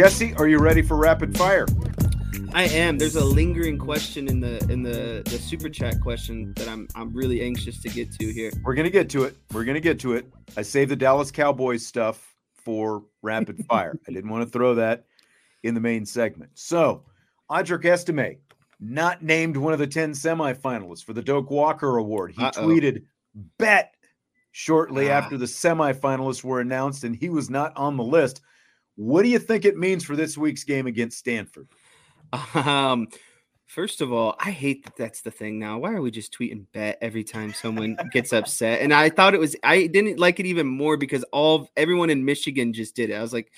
Jesse, are you ready for rapid fire? I am. There's a lingering question in the in the the super chat question that I'm I'm really anxious to get to here. We're gonna get to it. We're gonna get to it. I saved the Dallas Cowboys stuff for rapid fire. I didn't want to throw that in the main segment. So, Audric Estime, not named one of the 10 semifinalists for the Doak Walker Award. He Uh-oh. tweeted, bet shortly ah. after the semifinalists were announced, and he was not on the list. What do you think it means for this week's game against Stanford? Um, first of all, I hate that that's the thing now. Why are we just tweeting bet every time someone gets upset? And I thought it was I didn't like it even more because all everyone in Michigan just did it. I was like,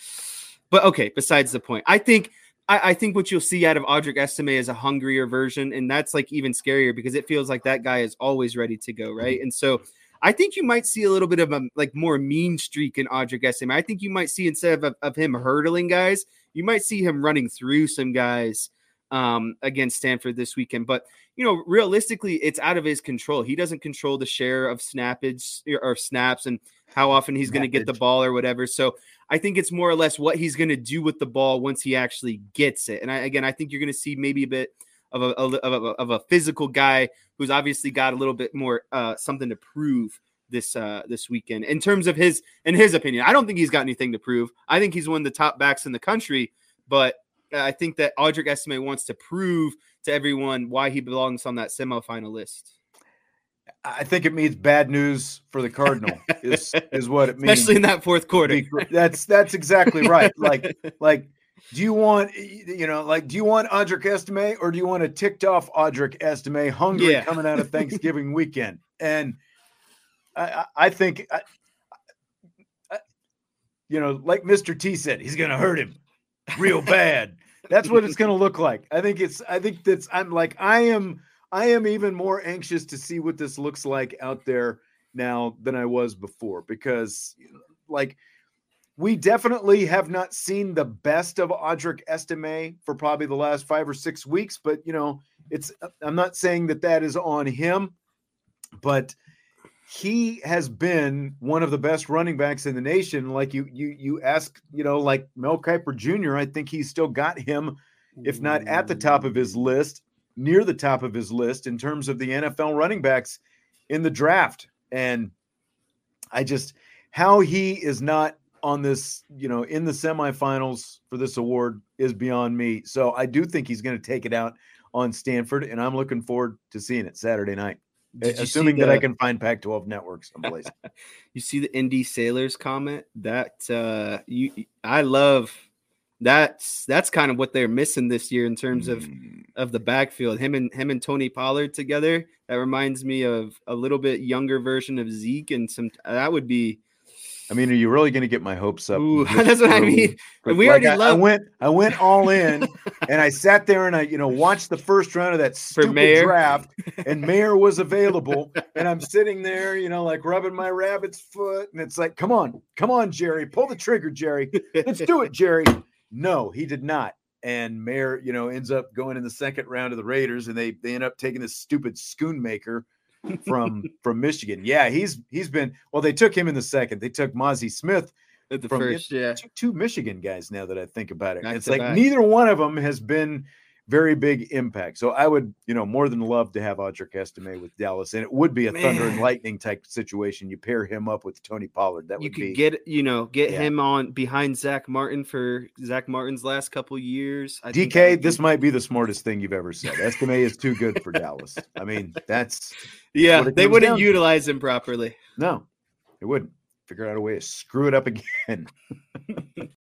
but okay, besides the point. I think I, I think what you'll see out of Audric Estime is a hungrier version, and that's like even scarier because it feels like that guy is always ready to go, right? And so I think you might see a little bit of a like more mean streak in Audric Estime. I think you might see instead of, of him hurdling guys, you might see him running through some guys um, against Stanford this weekend. But you know, realistically, it's out of his control. He doesn't control the share of snappage or snaps and how often he's going to get the ball or whatever. So I think it's more or less what he's going to do with the ball once he actually gets it. And I, again, I think you're going to see maybe a bit of a, of a, of a physical guy who's obviously got a little bit more uh, something to prove this uh, this weekend in terms of his in his opinion. I don't think he's got anything to prove. I think he's one of the top backs in the country, but I think that Audric Estime wants to prove to everyone why he belongs on that semifinal list. I think it means bad news for the Cardinal is is what it means, especially in that fourth quarter. That's that's exactly right. Like like do you want you know like do you want Audric Estime or do you want a ticked off Audric Estime hungry yeah. coming out of Thanksgiving weekend? And I, I think I, I, you know like Mr. T said he's going to hurt him real bad. That's what it's going to look like. I think it's I think that's I'm like I am I am even more anxious to see what this looks like out there now than I was before because like we definitely have not seen the best of Audric Estime for probably the last five or six weeks. But you know, it's uh, I'm not saying that that is on him, but he has been one of the best running backs in the nation. Like you, you, you ask, you know, like Mel Kiper Jr. I think he's still got him, if not at the top of his list, near the top of his list in terms of the NFL running backs in the draft. And I just how he is not on this, you know, in the semifinals for this award is beyond me. So I do think he's going to take it out on Stanford, and I'm looking forward to seeing it Saturday night. Did assuming the, that I can find Pac-12 network someplace. you see the Indy Sailors comment that uh you I love that's that's kind of what they're missing this year in terms of mm. of the backfield. Him and him and Tony Pollard together. That reminds me of a little bit younger version of Zeke and some that would be I mean, are you really going to get my hopes up? Ooh, that's what I mean. we like already I, love. I went, I went all in, and I sat there and I, you know, watched the first round of that stupid draft, and Mayer was available, and I'm sitting there, you know, like rubbing my rabbit's foot, and it's like, come on, come on, Jerry, pull the trigger, Jerry, let's do it, Jerry. No, he did not. And Mayer, you know, ends up going in the second round of the Raiders, and they they end up taking this stupid Schoonmaker from from Michigan. Yeah, he's he's been well. They took him in the second. They took Mazi Smith at the first. Yeah, two, two, Michigan guys. Now that I think about it, back it's like back. neither one of them has been very big impact. So I would, you know, more than love to have Audric Estime with Dallas, and it would be a Man. thunder and lightning type situation. You pair him up with Tony Pollard. That you would could be, get, you know, get yeah. him on behind Zack Martin for Zack Martin's last couple years. I DK, this might be the smartest thing you've ever said. Estime is too good for Dallas. I mean, that's yeah, they wouldn't utilize him properly. No, they wouldn't. Figure out a way to screw it up again.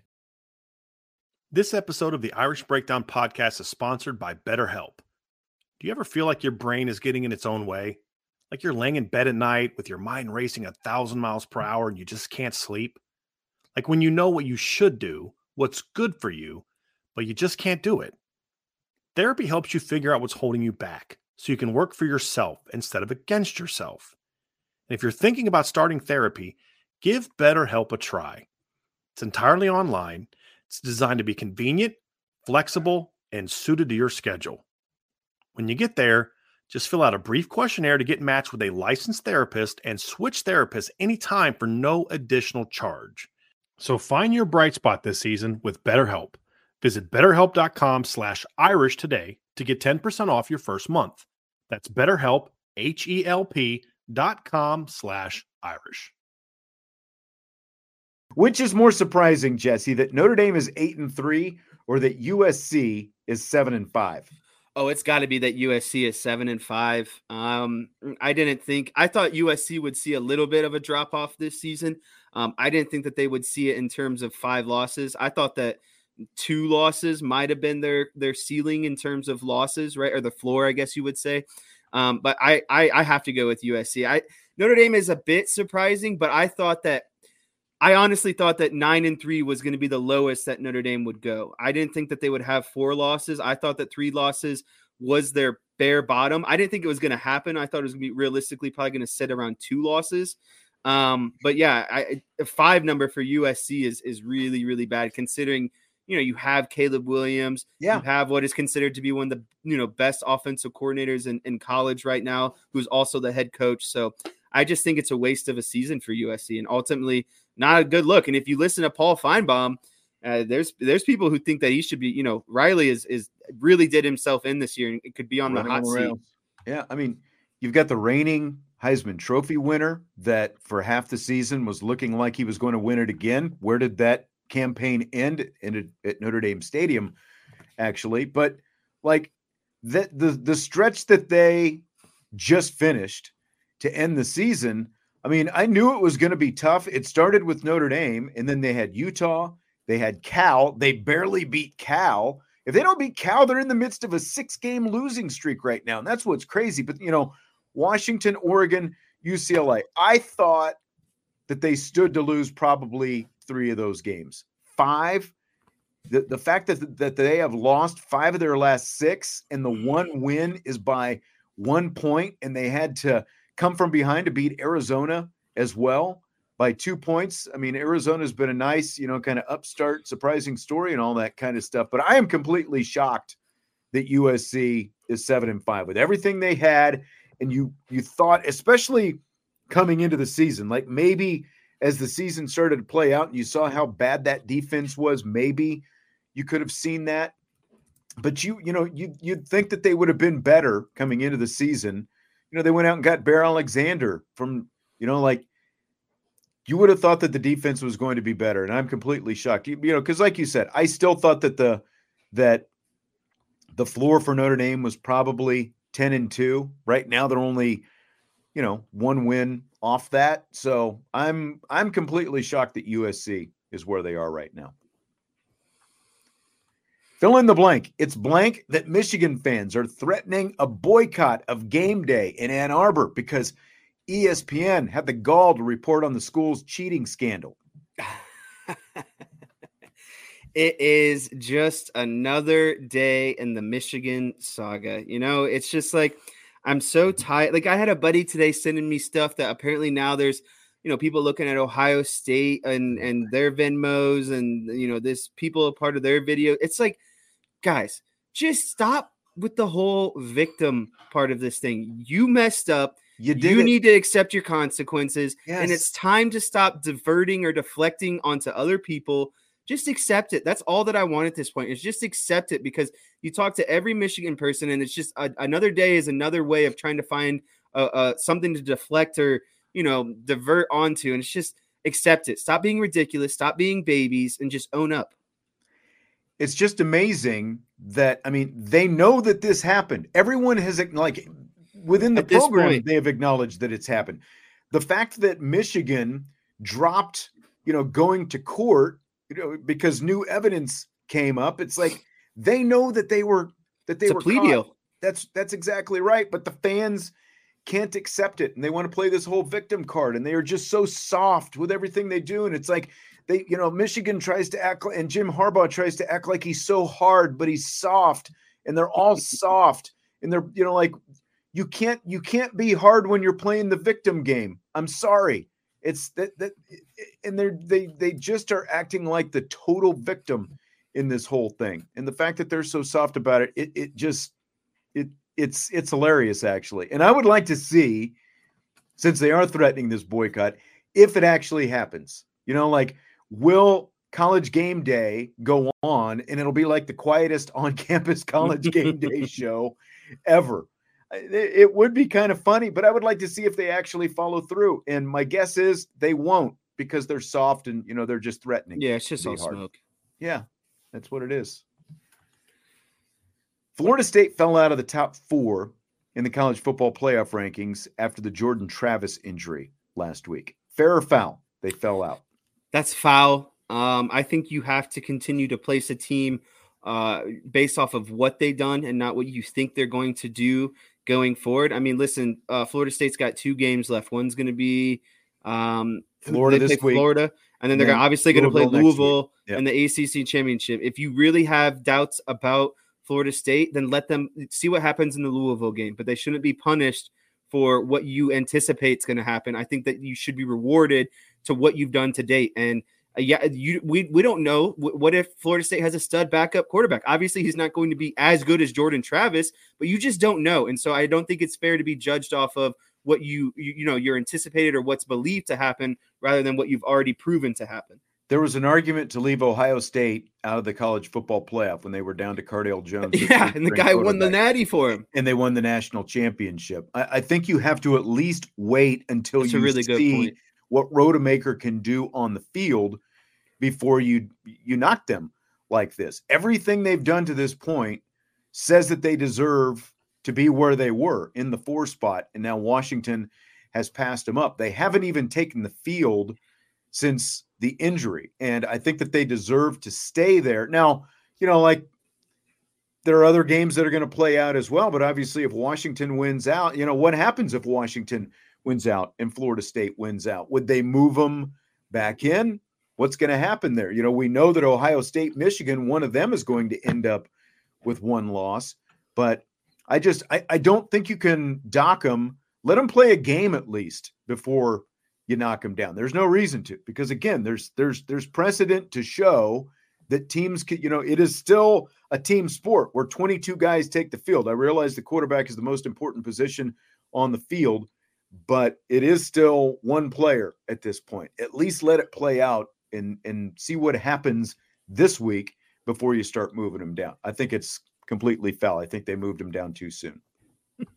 This episode of the Irish Breakdown podcast is sponsored by BetterHelp. Do you ever feel like your brain is getting in its own way? Like you're laying in bed at night with your mind racing a thousand miles per hour and you just can't sleep? Like when you know what you should do, what's good for you, but you just can't do it? Therapy helps you figure out what's holding you back so you can work for yourself instead of against yourself. And if you're thinking about starting therapy, give BetterHelp a try. It's entirely online it's designed to be convenient, flexible, and suited to your schedule. When you get there, just fill out a brief questionnaire to get matched with a licensed therapist and switch therapists anytime for no additional charge. So find your bright spot this season with BetterHelp. Visit betterhelp.com slash Irish today to get 10% off your first month. That's betterhelp, H-E-L-P dot com slash Irish. Which is more surprising, Jesse, that Notre Dame is eight and three or that USC is seven and five? Oh, it's got to be that USC is seven and five. Um, I didn't think I thought USC would see a little bit of a drop off this season. Um, I didn't think that they would see it in terms of five losses. I thought that two losses might have been their their ceiling in terms of losses, right, or the floor, I guess you would say. Um, but I, I I have to go with USC. I Notre Dame is a bit surprising, but I thought that I honestly thought that nine and three was going to be the lowest that Notre Dame would go. I didn't think that they would have four losses. I thought that three losses was their bare bottom. I didn't think it was going to happen. I thought it was going to be realistically probably going to sit around two losses. Um, but yeah, I, a five number for USC is is really really bad considering you know you have Caleb Williams, yeah, you have what is considered to be one of the you know best offensive coordinators in, in college right now, who's also the head coach. So I just think it's a waste of a season for USC, and ultimately not a good look. And if you listen to Paul Finebaum, uh, there's there's people who think that he should be. You know, Riley is is really did himself in this year and it could be on Running the hot seat. Yeah, I mean, you've got the reigning Heisman Trophy winner that for half the season was looking like he was going to win it again. Where did that campaign end? Ended at Notre Dame Stadium, actually. But like that the the stretch that they just finished to end the season I mean, I knew it was going to be tough. It started with Notre Dame, and then they had Utah, they had Cal. They barely beat Cal. If they don't beat Cal, they're in the midst of a six game losing streak right now. And that's what's crazy. But, you know, Washington, Oregon, UCLA, I thought that they stood to lose probably three of those games. Five, the, the fact that, that they have lost five of their last six, and the one win is by one point, and they had to come from behind to beat Arizona as well by two points. I mean, Arizona's been a nice, you know, kind of upstart, surprising story and all that kind of stuff. But I am completely shocked that USC is seven and five with everything they had. And you you thought, especially coming into the season, like maybe as the season started to play out and you saw how bad that defense was, maybe you could have seen that. But you, you know, you you'd think that they would have been better coming into the season you know, they went out and got Bear Alexander from, you know, like you would have thought that the defense was going to be better. And I'm completely shocked. You, you know, because like you said, I still thought that the that the floor for Notre Dame was probably 10 and 2. Right now they're only, you know, one win off that. So I'm I'm completely shocked that USC is where they are right now. Fill in the blank. It's blank that Michigan fans are threatening a boycott of game day in Ann Arbor because ESPN had the gall to report on the school's cheating scandal. it is just another day in the Michigan saga. You know, it's just like I'm so tired. Like I had a buddy today sending me stuff that apparently now there's you know people looking at Ohio State and and their Venmos and you know this people a part of their video. It's like guys, just stop with the whole victim part of this thing. You messed up. You, you need to accept your consequences. Yes. And it's time to stop diverting or deflecting onto other people. Just accept it. That's all that I want at this point is just accept it because you talk to every Michigan person and it's just a, another day is another way of trying to find uh, uh, something to deflect or, you know, divert onto. And it's just accept it. Stop being ridiculous. Stop being babies and just own up it's just amazing that I mean they know that this happened. Everyone has like within the program they have acknowledged that it's happened. The fact that Michigan dropped, you know, going to court, you know, because new evidence came up. It's like they know that they were that they it's were plea caught. deal. That's that's exactly right. But the fans can't accept it and they want to play this whole victim card and they are just so soft with everything they do. And it's like they, you know, Michigan tries to act and Jim Harbaugh tries to act like he's so hard, but he's soft, and they're all soft, and they're, you know, like you can't you can't be hard when you're playing the victim game. I'm sorry. It's that that and they're they they just are acting like the total victim in this whole thing. And the fact that they're so soft about it, it it just it it's it's hilarious actually. And I would like to see since they are threatening this boycott if it actually happens. You know, like will college game day go on and it'll be like the quietest on campus college game day show ever. It would be kind of funny but i would like to see if they actually follow through. And my guess is they won't because they're soft and you know they're just threatening. Yeah it's just all hard. smoke. Yeah that's what it is. Florida state fell out of the top four in the college football playoff rankings after the jordan travis injury last week. Fair or foul they fell out that's foul. Um, I think you have to continue to place a team uh, based off of what they've done and not what you think they're going to do going forward. I mean, listen, uh, Florida State's got two games left. One's going to be um, Florida this week. Florida, and then they're obviously going to play Louisville yep. in the ACC championship. If you really have doubts about Florida State, then let them see what happens in the Louisville game. But they shouldn't be punished for what you anticipate is going to happen. I think that you should be rewarded to what you've done to date. And uh, yeah, you we we don't know what if Florida State has a stud backup quarterback. Obviously, he's not going to be as good as Jordan Travis, but you just don't know. And so I don't think it's fair to be judged off of what you you, you know you're anticipated or what's believed to happen rather than what you've already proven to happen. There was an argument to leave Ohio State out of the college football playoff when they were down to Cardale Jones. Yeah, and the guy won the natty for him. And they won the national championship. I, I think you have to at least wait until That's you really see what Rodemaker can do on the field before you you knock them like this. Everything they've done to this point says that they deserve to be where they were in the four spot, and now Washington has passed them up. They haven't even taken the field since the injury, and I think that they deserve to stay there. Now, you know, like there are other games that are going to play out as well, but obviously, if Washington wins out, you know what happens if Washington wins out and Florida State wins out? Would they move them back in? What's going to happen there? You know, we know that Ohio State, Michigan, one of them is going to end up with one loss, but I just I, I don't think you can dock them. Let them play a game at least before you knock them down. There's no reason to because again, there's there's there's precedent to show that teams can, you know, it is still a team sport where 22 guys take the field. I realize the quarterback is the most important position on the field, but it is still one player at this point. At least let it play out and and see what happens this week before you start moving them down. I think it's completely foul. I think they moved him down too soon.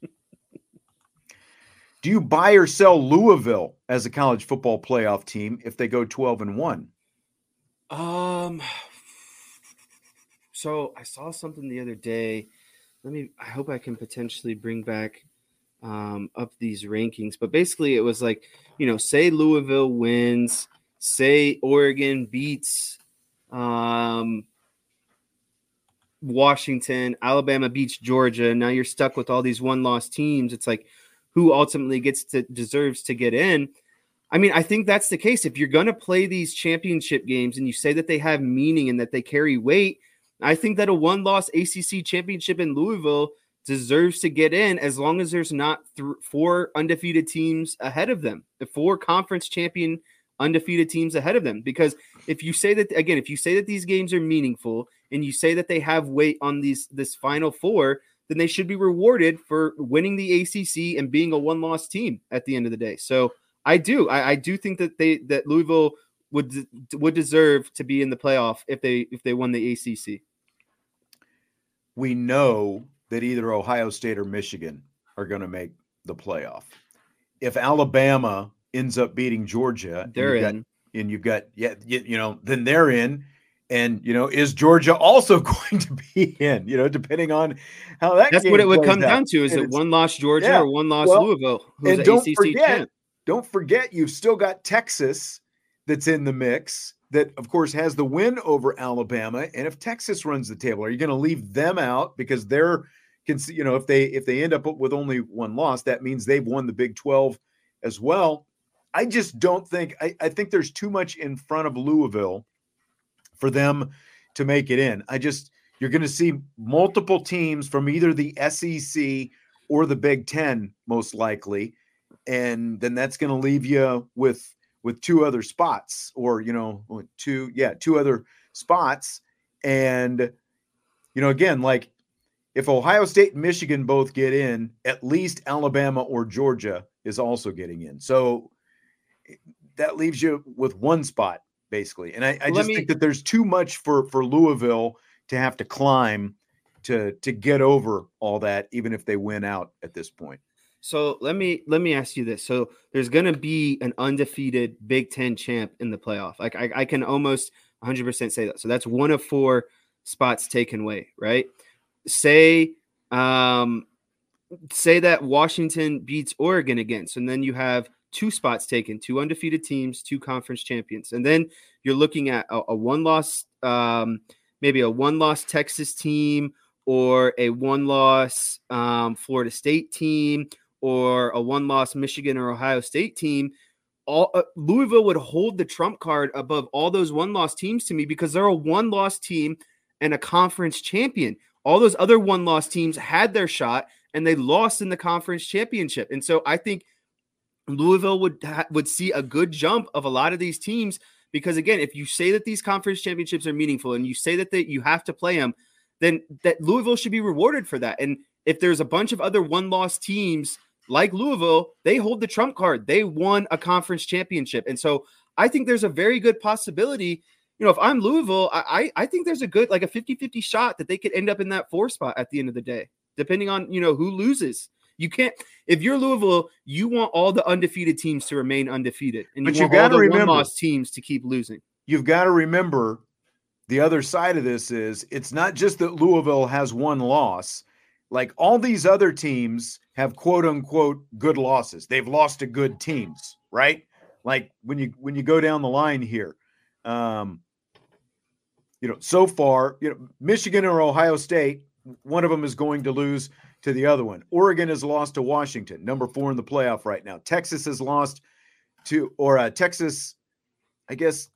Do you buy or sell Louisville as a college football playoff team if they go 12 and 1? Um So I saw something the other day. Let me. I hope I can potentially bring back um, up these rankings. But basically, it was like you know, say Louisville wins, say Oregon beats um, Washington, Alabama beats Georgia. Now you're stuck with all these one-loss teams. It's like who ultimately gets to deserves to get in. I mean, I think that's the case. If you're going to play these championship games and you say that they have meaning and that they carry weight, I think that a one-loss ACC championship in Louisville deserves to get in as long as there's not th- four undefeated teams ahead of them, the four conference champion undefeated teams ahead of them. Because if you say that again, if you say that these games are meaningful and you say that they have weight on these this final four, then they should be rewarded for winning the ACC and being a one-loss team at the end of the day. So I do, I, I do think that they that Louisville would would deserve to be in the playoff if they if they won the ACC. We know that either Ohio State or Michigan are going to make the playoff. If Alabama ends up beating Georgia, they're and in. Got, and you've got yeah, you, know, then they're in. And you know, is Georgia also going to be in? You know, depending on how that. That's what it would come out. down to: is and it one loss Georgia yeah, or one loss well, Louisville? and don't ACC forget, champ? don't forget, you've still got Texas that's in the mix. That of course has the win over Alabama. And if Texas runs the table, are you going to leave them out because they're, you know, if they if they end up with only one loss, that means they've won the Big Twelve as well. I just don't think I, I think there's too much in front of Louisville for them to make it in. I just you're going to see multiple teams from either the SEC or the Big 10 most likely and then that's going to leave you with with two other spots or you know two yeah two other spots and you know again like if Ohio State and Michigan both get in, at least Alabama or Georgia is also getting in. So that leaves you with one spot basically. And I, I just me, think that there's too much for for Louisville to have to climb to to get over all that, even if they win out at this point. So let me let me ask you this. So there's going to be an undefeated Big Ten champ in the playoff. Like I, I can almost 100% say that. So that's one of four spots taken away, right? Say um say that Washington beats Oregon again. So then you have two spots taken, two undefeated teams, two conference champions. And then you're looking at a, a one loss, um, maybe a one loss Texas team or a one loss um, Florida State team or a one loss Michigan or Ohio State team. All, uh, Louisville would hold the trump card above all those one loss teams to me because they're a one loss team and a conference champion. All those other one loss teams had their shot and they lost in the conference championship. And so I think Louisville would ha- would see a good jump of a lot of these teams because again, if you say that these conference championships are meaningful and you say that they, you have to play them, then that Louisville should be rewarded for that. And if there's a bunch of other one-loss teams like Louisville, they hold the trump card. They won a conference championship. And so I think there's a very good possibility. You know, if I'm Louisville, I I think there's a good like a 50-50 shot that they could end up in that four spot at the end of the day, depending on you know who loses. You can't if you're Louisville, you want all the undefeated teams to remain undefeated, and but you, you got to remember lost teams to keep losing. You've got to remember the other side of this is it's not just that Louisville has one loss. Like all these other teams have quote unquote good losses. They've lost to good teams, right? Like when you when you go down the line here, um, you know, so far, you know, Michigan or Ohio State, one of them is going to lose to the other one. Oregon has lost to Washington, number four in the playoff right now. Texas has lost to, or uh, Texas, I guess.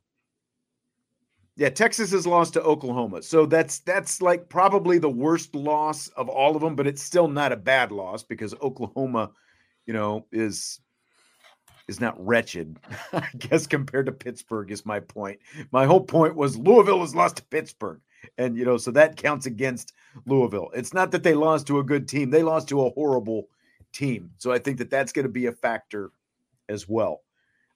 Yeah, Texas has lost to Oklahoma. So that's that's like probably the worst loss of all of them, but it's still not a bad loss because Oklahoma, you know, is is not wretched, I guess, compared to Pittsburgh, is my point. My whole point was Louisville has lost to Pittsburgh. And, you know, so that counts against Louisville. It's not that they lost to a good team, they lost to a horrible team. So I think that that's going to be a factor as well.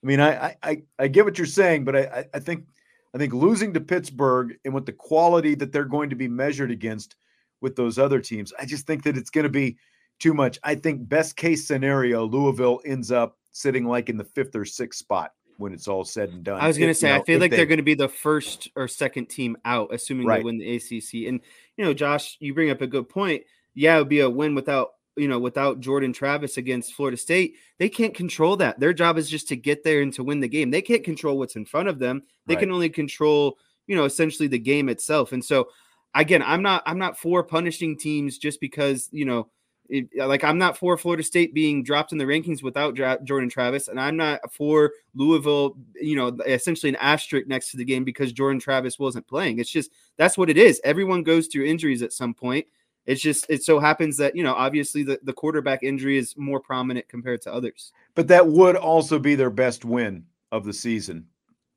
I mean, I, I, I get what you're saying, but I, I think, I think losing to Pittsburgh and with the quality that they're going to be measured against with those other teams, I just think that it's going to be too much. I think best case scenario, Louisville ends up sitting like in the fifth or sixth spot when it's all said and done. I was going to say, you know, I feel like they, they're going to be the first or second team out, assuming Right. they win the ACC. And you know, Josh, you bring up a good point. Yeah, it would be a win without you know without Jordan Travis against Florida State. They can't control that. Their job is just to get there and to win the game. They can't control what's in front of them. They Right. can only control you know essentially the game itself. And so, again, I'm not I'm not for punishing teams just because you know. It, like I'm not for Florida State being dropped in the rankings without Dra- Jordan Travis, and I'm not for Louisville, you know, essentially an asterisk next to the game because Jordan Travis wasn't playing. It's just that's what it is. Everyone goes through injuries at some point. It's just it so happens that you know obviously the, the quarterback injury is more prominent compared to others. but that would also be their best win of the season.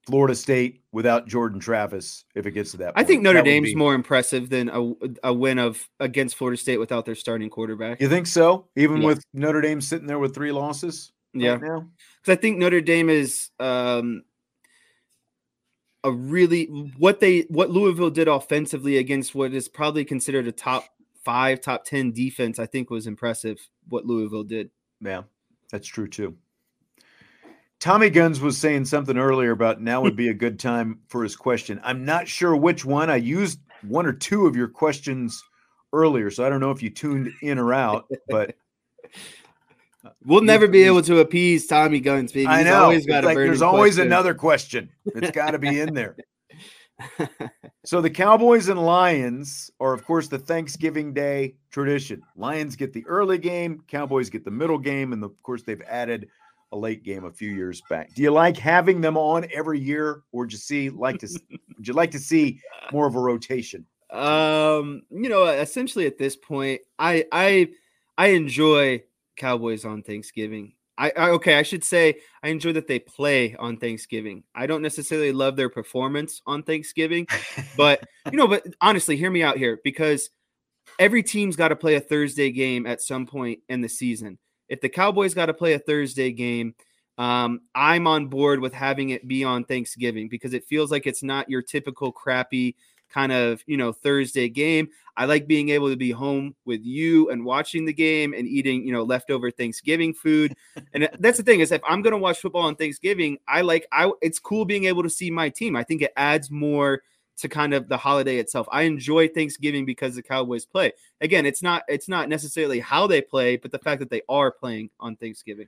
Florida State without Jordan Travis, if it gets to that. Point. I think. Notre That Dame's be- more impressive than a, a win of against Florida State without their starting quarterback. You think so? Even Yeah. with Notre Dame sitting there with three losses. right Yeah, now. because I think Notre Dame is um, a really what they what Louisville did offensively against what is probably considered a top five, top ten defense. I think was impressive. What Louisville did. Yeah, that's true too. Tommy Guns was saying something earlier about now would be a good time for his question. I'm not sure which one. I used one or two of your questions earlier, so I don't know if you tuned in or out, but uh, We'll never be able to appease Tommy Guns, baby. I He's know always got a like there's always question. another question. It's got to be in there. So the Cowboys and Lions are, of course, the Thanksgiving Day tradition. Lions get the early game, Cowboys get the middle game, and of course, they've added a late game a few years back. Do you like having them on every year, or would you see like to? would you like to see more of a rotation? Um, you know, essentially at this point, I I I enjoy Cowboys on Thanksgiving. I, I okay, I should say I enjoy that they play on Thanksgiving. I don't necessarily love their performance on Thanksgiving, but you know, but honestly, hear me out here because every team's got to play a Thursday game at some point in the season. If the Cowboys got to play a Thursday game, um, I'm on board with having it be on Thanksgiving because it feels like it's not your typical crappy kind of you know Thursday game. I like being able to be home with you and watching the game and eating you know leftover Thanksgiving food. and that's the thing is if I'm going to watch football on Thanksgiving, I like I it's cool being able to see my team. I think it adds more to kind of the holiday itself. I enjoy Thanksgiving because the Cowboys play. Again, it's not it's not necessarily how they play, but the fact that they are playing on Thanksgiving.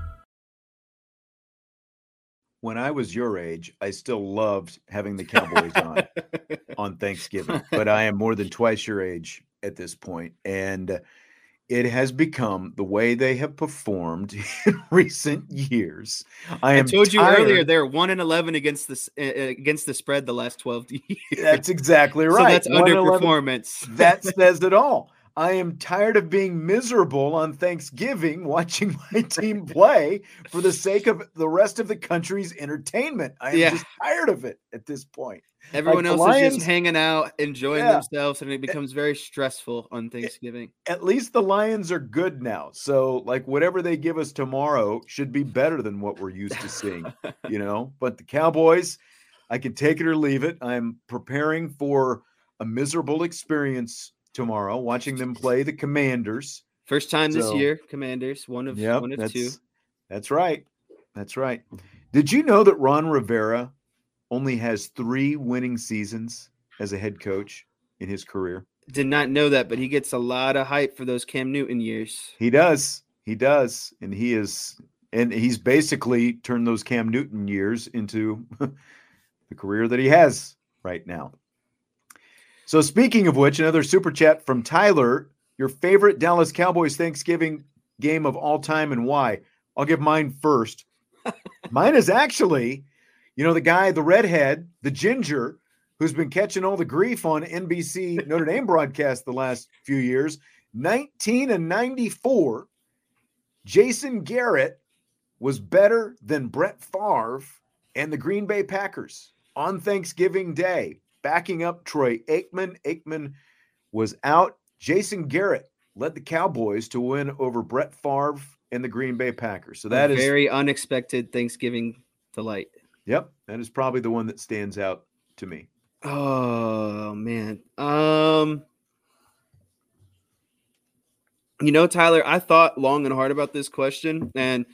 When I was your age, I still loved having the Cowboys on on Thanksgiving, but I am more than twice your age at this point, and it has become the way they have performed in recent years. I I told you tired- earlier they're one and eleven against this uh, against the spread the last twelve years. That's exactly So right. that's underperformance. that says it all. I am tired of being miserable on Thanksgiving watching my team play for the sake of the rest of the country's entertainment. I am Yeah. just tired of it at this point. Everyone the else is just hanging out, enjoying Yeah. themselves, and it becomes very stressful on Thanksgiving. At least the Lions are good now. So, like, whatever they give us tomorrow should be better than what we're used to seeing, you know? But the Cowboys, I can take it or leave it. I'm preparing for a miserable experience tomorrow, watching them play the Commanders. First time this year, Commanders, one of Yep, one of that's two. that's right. That's right. Did you know that Ron Rivera only has three winning seasons as a head coach in his career? Did not know that, but he gets a lot of hype for those Cam Newton years. He does. He does, and he is and he's basically turned those Cam Newton years into the career that he has right now. So, speaking of which, another super chat from Tyler. Your favorite Dallas Cowboys Thanksgiving game of all time and why? I'll give mine first. mine is actually, you know, the guy, the redhead, the ginger, who's been catching all the grief on NBC Notre Dame broadcast the last few years. 19 and 94, Jason Garrett was better than Brett Favre and the Green Bay Packers on Thanksgiving Day, backing up Troy Aikman. Aikman was out. Jason Garrett led the Cowboys to win over Brett Favre and the Green Bay Packers. So that A is very unexpected Thanksgiving delight. Yep, that is probably the one that stands out to me. Oh man. Um You know, Tyler, I thought long and hard about this question and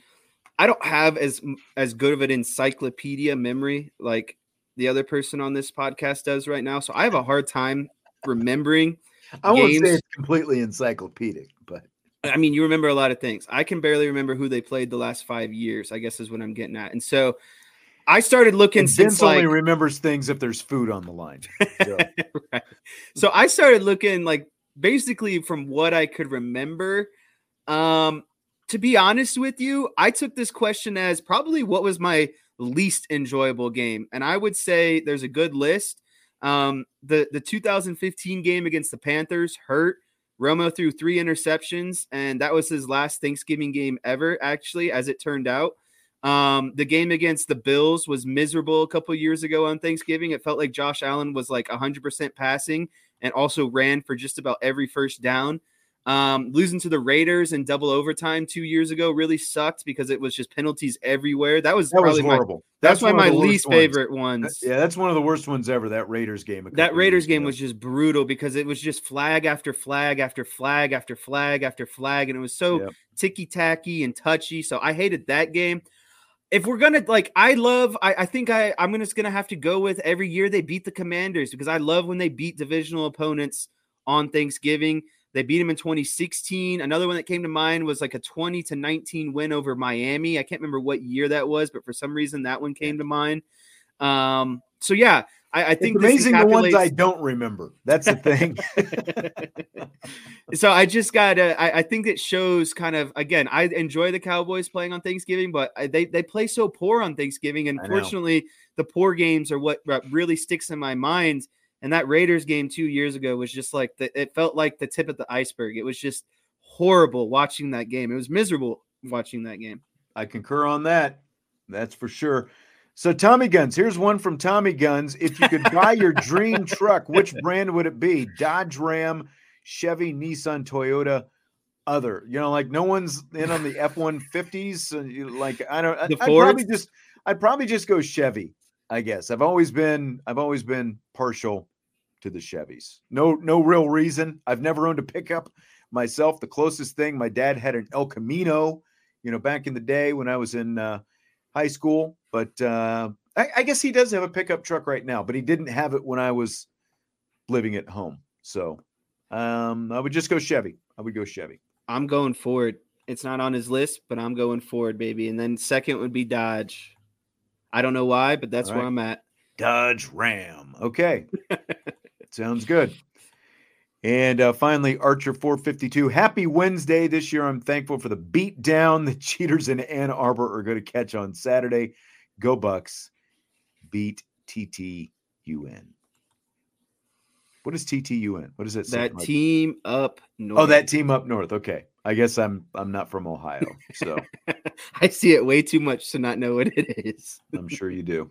I don't have as as good of an encyclopedia memory like the other person on this podcast does right now. So I have a hard time remembering I won't games. say it's completely encyclopedic, but I mean, you remember a lot of things. I can barely remember who they played the last five years. I guess is what I'm getting at. And so, I started looking and since Vince only like, remembers things if there's food on the line. So, right. So I started looking like basically from what I could remember. Um, to be honest with you, I took this question as probably what was my least enjoyable game, and I would say there's a good list. Um, the the 2015 game against the Panthers hurt. Romo threw three interceptions, and that was his last Thanksgiving game ever, actually, as it turned out. Um, the game against the Bills was miserable a couple years ago on Thanksgiving. It felt like Josh Allen was like 100% passing and also ran for just about every first down. Um, losing to the Raiders in double overtime two years ago really sucked because it was just penalties everywhere. That was that was probably my horrible. that's, why one of my least ones. favorite ones. Yeah, that's one of the worst ones ever. That Raiders game. That Raiders game ago. was just brutal because it was just flag after flag after flag after flag after flag, and it was so Yep. ticky tacky and touchy. So I hated that game. If we're gonna like, I love. I, I think I I'm gonna just gonna have to go with every year they beat the Commanders because I love when they beat divisional opponents on Thanksgiving. They beat him in 2016. Another one that came to mind was like a 20 to 19 win over Miami. I can't remember what year that was, but for some reason that one came to mind. Um, so yeah, I, I think It's this amazing the ones I don't remember. That's the thing. so I just got I, I think it shows kind of again. I enjoy the Cowboys playing on Thanksgiving, but I- they they play so poor on Thanksgiving, and fortunately, the poor games are what really sticks in my mind. And that Raiders game two years ago was just like the, it felt like the tip of the iceberg. It was just horrible watching that game. It was miserable watching that game. I concur on that. That's for sure. So Tommy Guns, here's one from Tommy Guns. If you could buy your dream truck, which brand would it be? Dodge Ram, Chevy, Nissan, Toyota, other. You know, like no one's in on the F-150s. and Like I don't The I'd probably just I'd probably just go Chevy, I guess. I've always been I've always been partial to the Chevys. No no real reason. I've never owned a pickup myself. The closest thing my dad had an El Camino, you know, back in the day when I was in uh, high school. But uh, I, I guess he does have a pickup truck right now, but he didn't have it when I was living at home. So um, I would just go Chevy. I would go Chevy. I'm going Ford. It's not on his list, but I'm going Ford, baby. And then second would be Dodge. I don't know why, but that's All where. I'm at. Dodge Ram. Okay. Sounds good. And uh, finally, Archer 452. Happy Wednesday. This year, I'm thankful for the beat down the cheaters in Ann Arbor are going to catch on Saturday. Go Bucks. Beat TTUN. What is TTUN? What is it? That team up north. Oh, that team up north. Okay. I guess I'm I'm not from Ohio, so I see it way too much to not know what it is. I'm sure you do.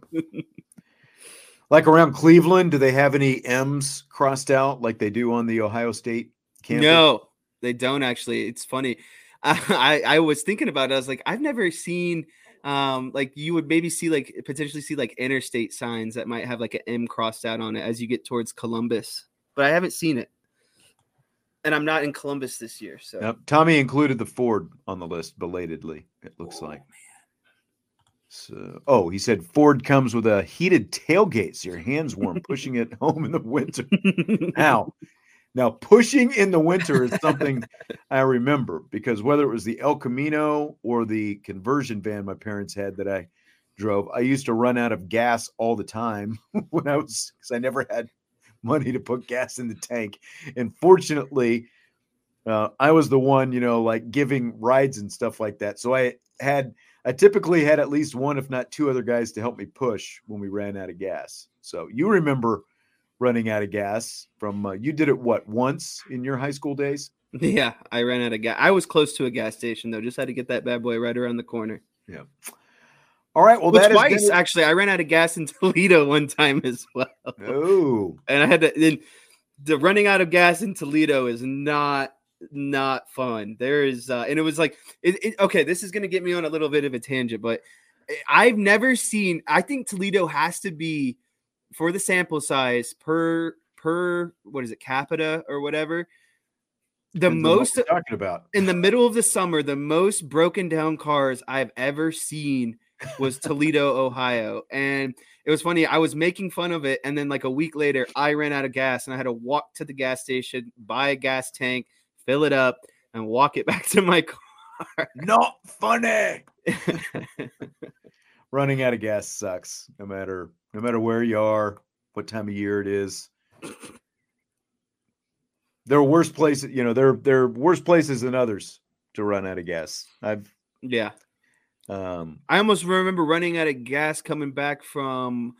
like around Cleveland, do they have any M's crossed out like they do on the Ohio State campus? No, they don't actually. It's funny. I, I was thinking about it. I was like, I've never seen um like you would maybe see like potentially see like interstate signs that might have like an M crossed out on it as you get towards Columbus, but I haven't seen it. And I'm not in Columbus this year, so Yep. Tommy included the Ford on the list belatedly, it looks like. Oh, so, oh, he said Ford comes with a heated tailgate, so your hands warm pushing it home in the winter. Now, Now, pushing in the winter is something I remember because whether it was the El Camino or the conversion van my parents had that I drove, I used to run out of gas all the time when I was because I never had money to put gas in the tank. And fortunately, uh, I was the one, you know, like giving rides and stuff like that. So I had, I typically had at least one, if not two other guys to help me push when we ran out of gas. So you remember running out of gas from, uh, you did it what, once in your high school days? Yeah, I ran out of gas. I was close to a gas station though. Just had to get that bad boy right around the corner. Yeah. All right. Well, Well, that is twice actually. I ran out of gas in Toledo one time as well. Oh, and I had to then the running out of gas in Toledo is not not fun. There is uh and it was like it, it okay, this is gonna get me on a little bit of a tangent, but I've never seen I think Toledo has to be for the sample size per per what is it capita or whatever the depends most talking about. in the middle of the summer the most broken down cars I've ever seen was Toledo, Ohio. And it was funny. I was making fun of it. And then, like a week later, I ran out of gas and I had to walk to the gas station, buy a gas tank, fill it up, and walk it back to my car. Not funny. Running out of gas sucks. No matter no matter where you are, what time of year it is. There are worse places, you know, there there are worse places than others to run out of gas. I've yeah. Um I almost remember running out of gas coming back from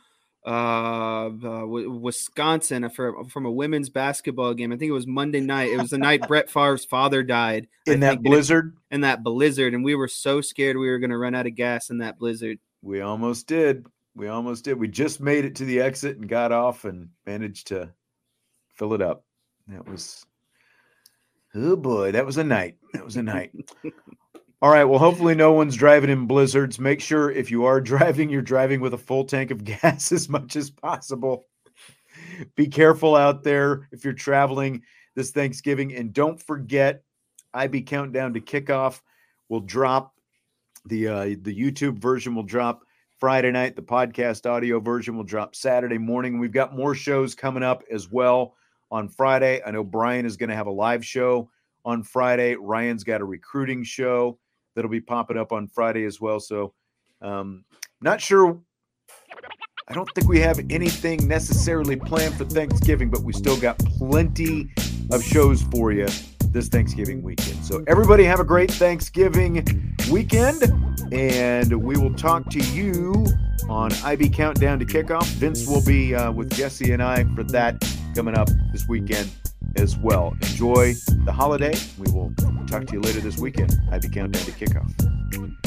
uh, uh Wisconsin for, from a women's basketball game. I think it was Monday night. It was the night Brett Favre's father died. I in that and it- blizzard, in that blizzard, and we were so scared we were going to run out of gas in that blizzard. we almost did. We almost did. We just made it to the exit and got off and managed to fill it up. That was oh boy, that was a night. That was a night. All right. Well, hopefully no one's driving in blizzards. Make sure if you are driving, you're driving with a full tank of gas as much as possible. Be careful out there if you're traveling this Thanksgiving. And don't forget, IB Countdown to Kickoff will drop. The uh, the YouTube version will drop Friday night. The podcast audio version will drop Saturday morning. We've got more shows coming up as well on Friday. I know Brian is going to have a live show on Friday. Ryan's got a recruiting show that'll be popping up on Friday as well. So, um, not sure. I don't think we have anything necessarily planned for Thanksgiving, but we still got plenty of shows for you this Thanksgiving weekend. So, everybody have a great Thanksgiving weekend, and we will talk to you on IB Countdown to Kickoff. Vince will be uh, with Jesse and I for that coming up this weekend as well. Enjoy the holiday. We will talk to you later this weekend. IB Countdown to Kickoff.